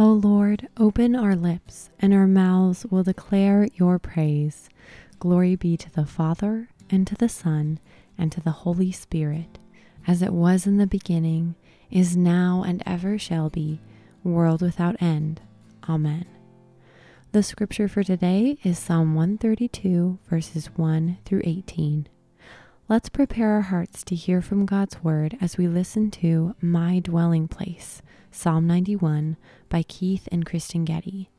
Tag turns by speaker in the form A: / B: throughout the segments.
A: O Lord, open our lips, and our mouths will declare your praise. Glory be to the Father, and to the Son, and to the Holy Spirit, as it was in the beginning, is now, and ever shall be, world without end. Amen. The scripture for today is Psalm 132, verses 1 through 18. Let's prepare our hearts to hear from God's word as we listen to My Dwelling Place Psalm 91 by Keith and Kristyn Getty.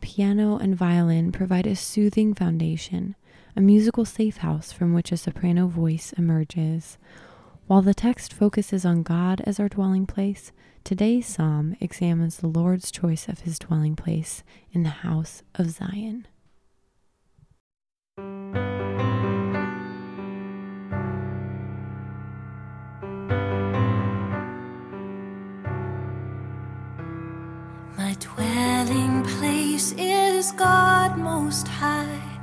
A: Piano and violin provide a soothing foundation, a musical safe house from which a soprano voice emerges. While the text focuses on God as our dwelling place, today's psalm examines the Lord's choice of his dwelling place in the house of Zion.
B: Most High,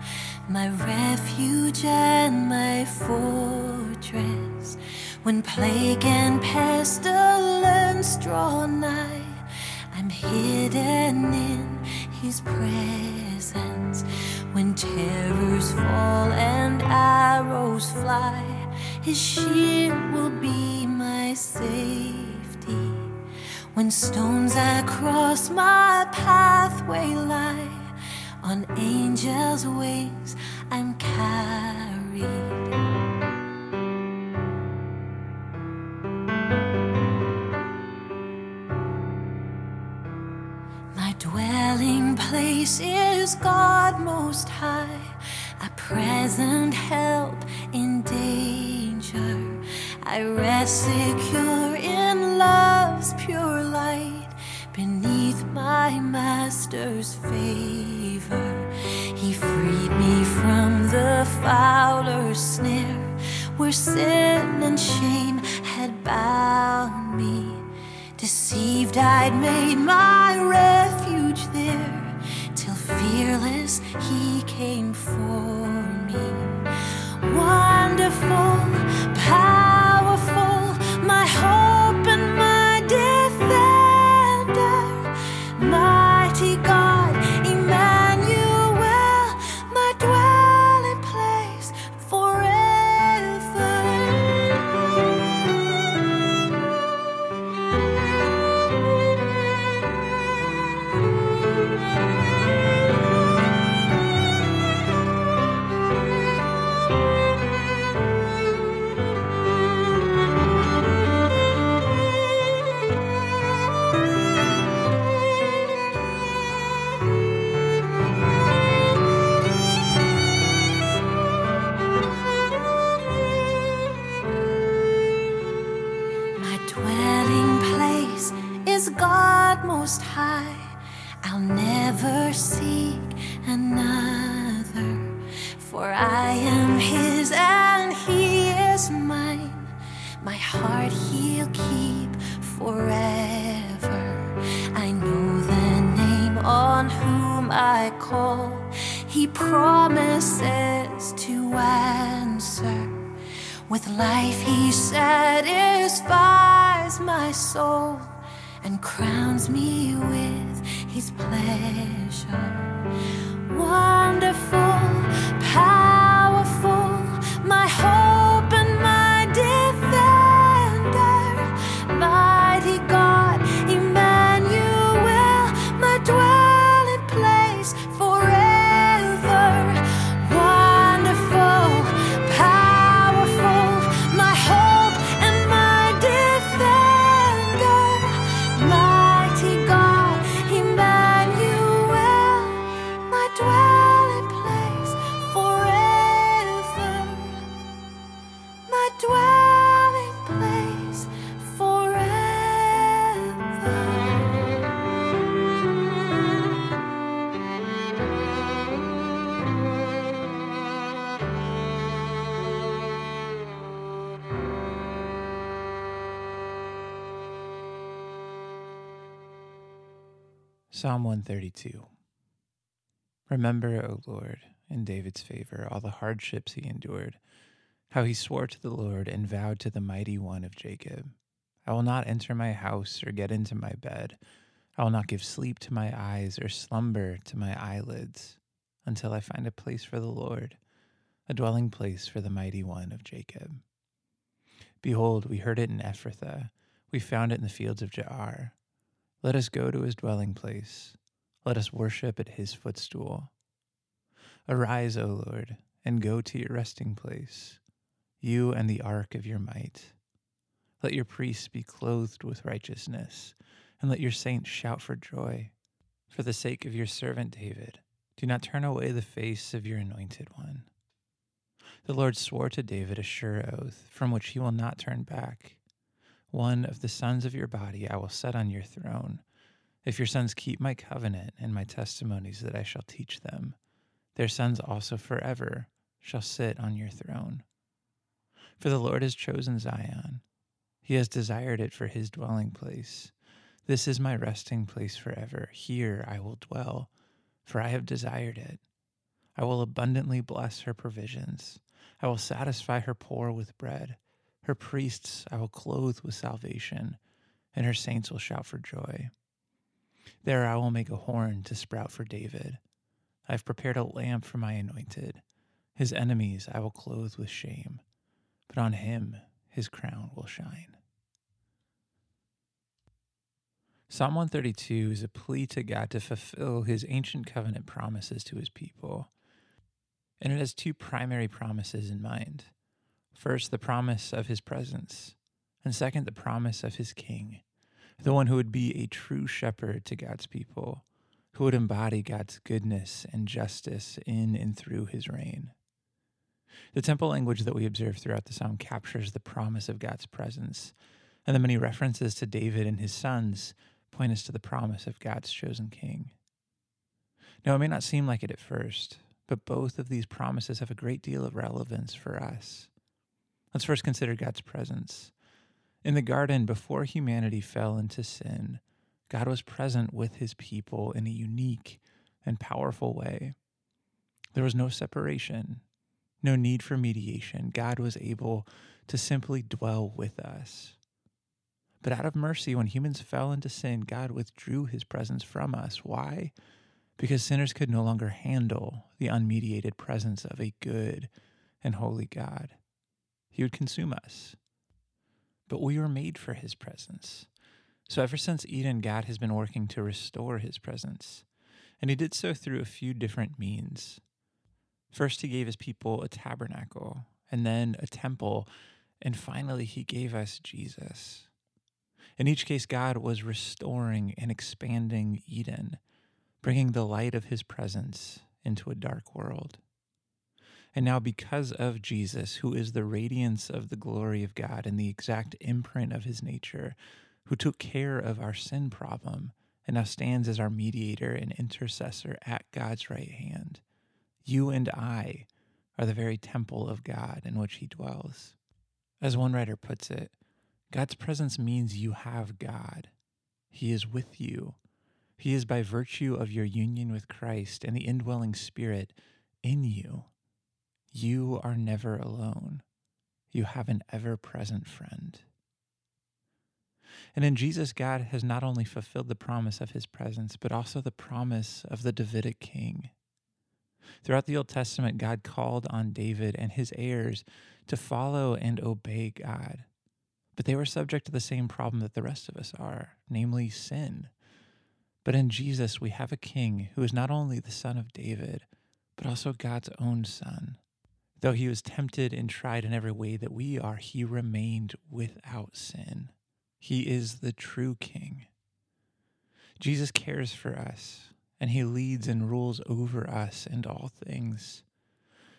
B: my refuge and my fortress. When plague and pestilence draw nigh, I'm hidden in His presence. When terrors fall and arrows fly, His shield will be my safety. When stones across my pathway lie on angels' wings I'm carried. My dwelling place is God Most High, a present help in danger. I rest secure my Master's favor. He freed me from the fowler's snare where sin and shame had bound me. Deceived, I'd made my refuge there till fearless he came for me. Wonderful, for I am His and He is mine. My heart He'll keep forever. I know the name on whom I call, He promises to answer. With life, He satisfies my soul and crowns me with his pleasure. Wonderful, powerful,
C: Psalm 132 Remember, O Lord, in David's favor, all the hardships he endured, how he swore to the Lord and vowed to the mighty one of Jacob, I will not enter my house or get into my bed I will not give sleep to my eyes or slumber to my eyelids until I find a place for the Lord, a dwelling place for the mighty one of Jacob. Behold, we heard it in Ephrathah, we found it in the fields of Jaar. Let us go to his dwelling place, let us worship at his footstool. Arise, O Lord, and go to your resting place, you and the ark of your might. Let your priests be clothed with righteousness, and let your saints shout for joy. For the sake of your servant David, do not turn away the face of your anointed one. The Lord swore to David a sure oath, from which he will not turn back. One of the sons of your body I will set on your throne. If your sons keep my covenant and my testimonies that I shall teach them, their sons also forever shall sit on your throne. For the Lord has chosen Zion, he has desired it for his dwelling place. This is my resting place forever. Here I will dwell, for I have desired it. I will abundantly bless her provisions. I will satisfy her poor with bread. Her priests I will clothe with salvation, and her saints will shout for joy. There I will make a horn to sprout for David. I have prepared a lamp for my anointed. His enemies I will clothe with shame, but on him his crown will shine. Psalm 132 is a plea to God to fulfill his ancient covenant promises to his people. And it has two primary promises in mind. First, the promise of his presence, and second, the promise of his king, the one who would be a true shepherd to God's people, who would embody God's goodness and justice in and through his reign. The temple language that we observe throughout the psalm captures the promise of God's presence, and the many references to David and his sons point us to the promise of God's chosen king. Now, it may not seem like it at first, but both of these promises have a great deal of relevance for us. Let's first consider God's presence. In the garden, before humanity fell into sin, God was present with his people in a unique and powerful way. There was no separation, no need for mediation. God was able to simply dwell with us. But out of mercy, when humans fell into sin, God withdrew his presence from us. Why? because sinners could no longer handle the unmediated presence of a good and holy God. He would consume us. But we were made for his presence. So ever since Eden, God has been working to restore his presence. And he did so through a few different means. First, he gave his people a tabernacle, and then a temple, and finally, he gave us Jesus. In each case, God was restoring and expanding Eden bringing the light of his presence into a dark world. And now, because of Jesus, who is the radiance of the glory of God and the exact imprint of his nature, who took care of our sin problem and now stands as our mediator and intercessor at God's right hand, you and I are the very temple of God in which he dwells. As one writer puts it, God's presence means you have God. He is with you he is by virtue of your union with Christ and the indwelling Spirit in you. You are never alone. You have an ever present friend. And in Jesus, God has not only fulfilled the promise of his presence, but also the promise of the Davidic king. Throughout the Old Testament, God called on David and his heirs to follow and obey God. But they were subject to the same problem that the rest of us are, namely sin. But in Jesus, we have a king who is not only the son of David, but also God's own son. Though he was tempted and tried in every way that we are, he remained without sin. He is the true king. Jesus cares for us, and he leads and rules over us and all things.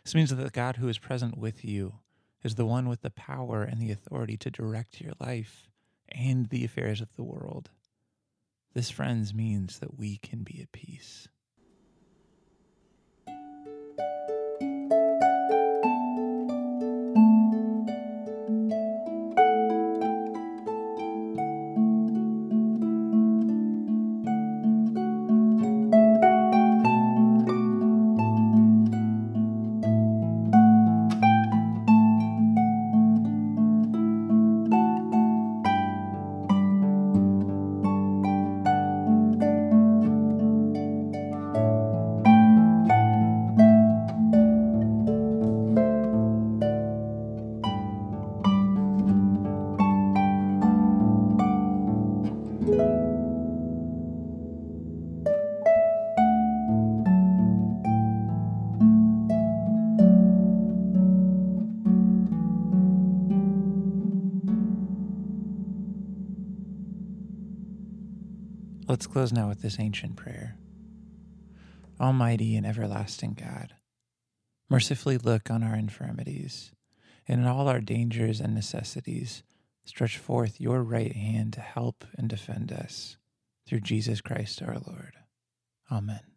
C: This means that the God who is present with you is the one with the power and the authority to direct your life and the affairs of the world. This, friends, means that we can be at peace. Let's close now with this ancient prayer. Almighty and everlasting God, mercifully look on our infirmities, and in all our dangers and necessities, stretch forth your right hand to help and defend us. Through Jesus Christ our Lord. Amen.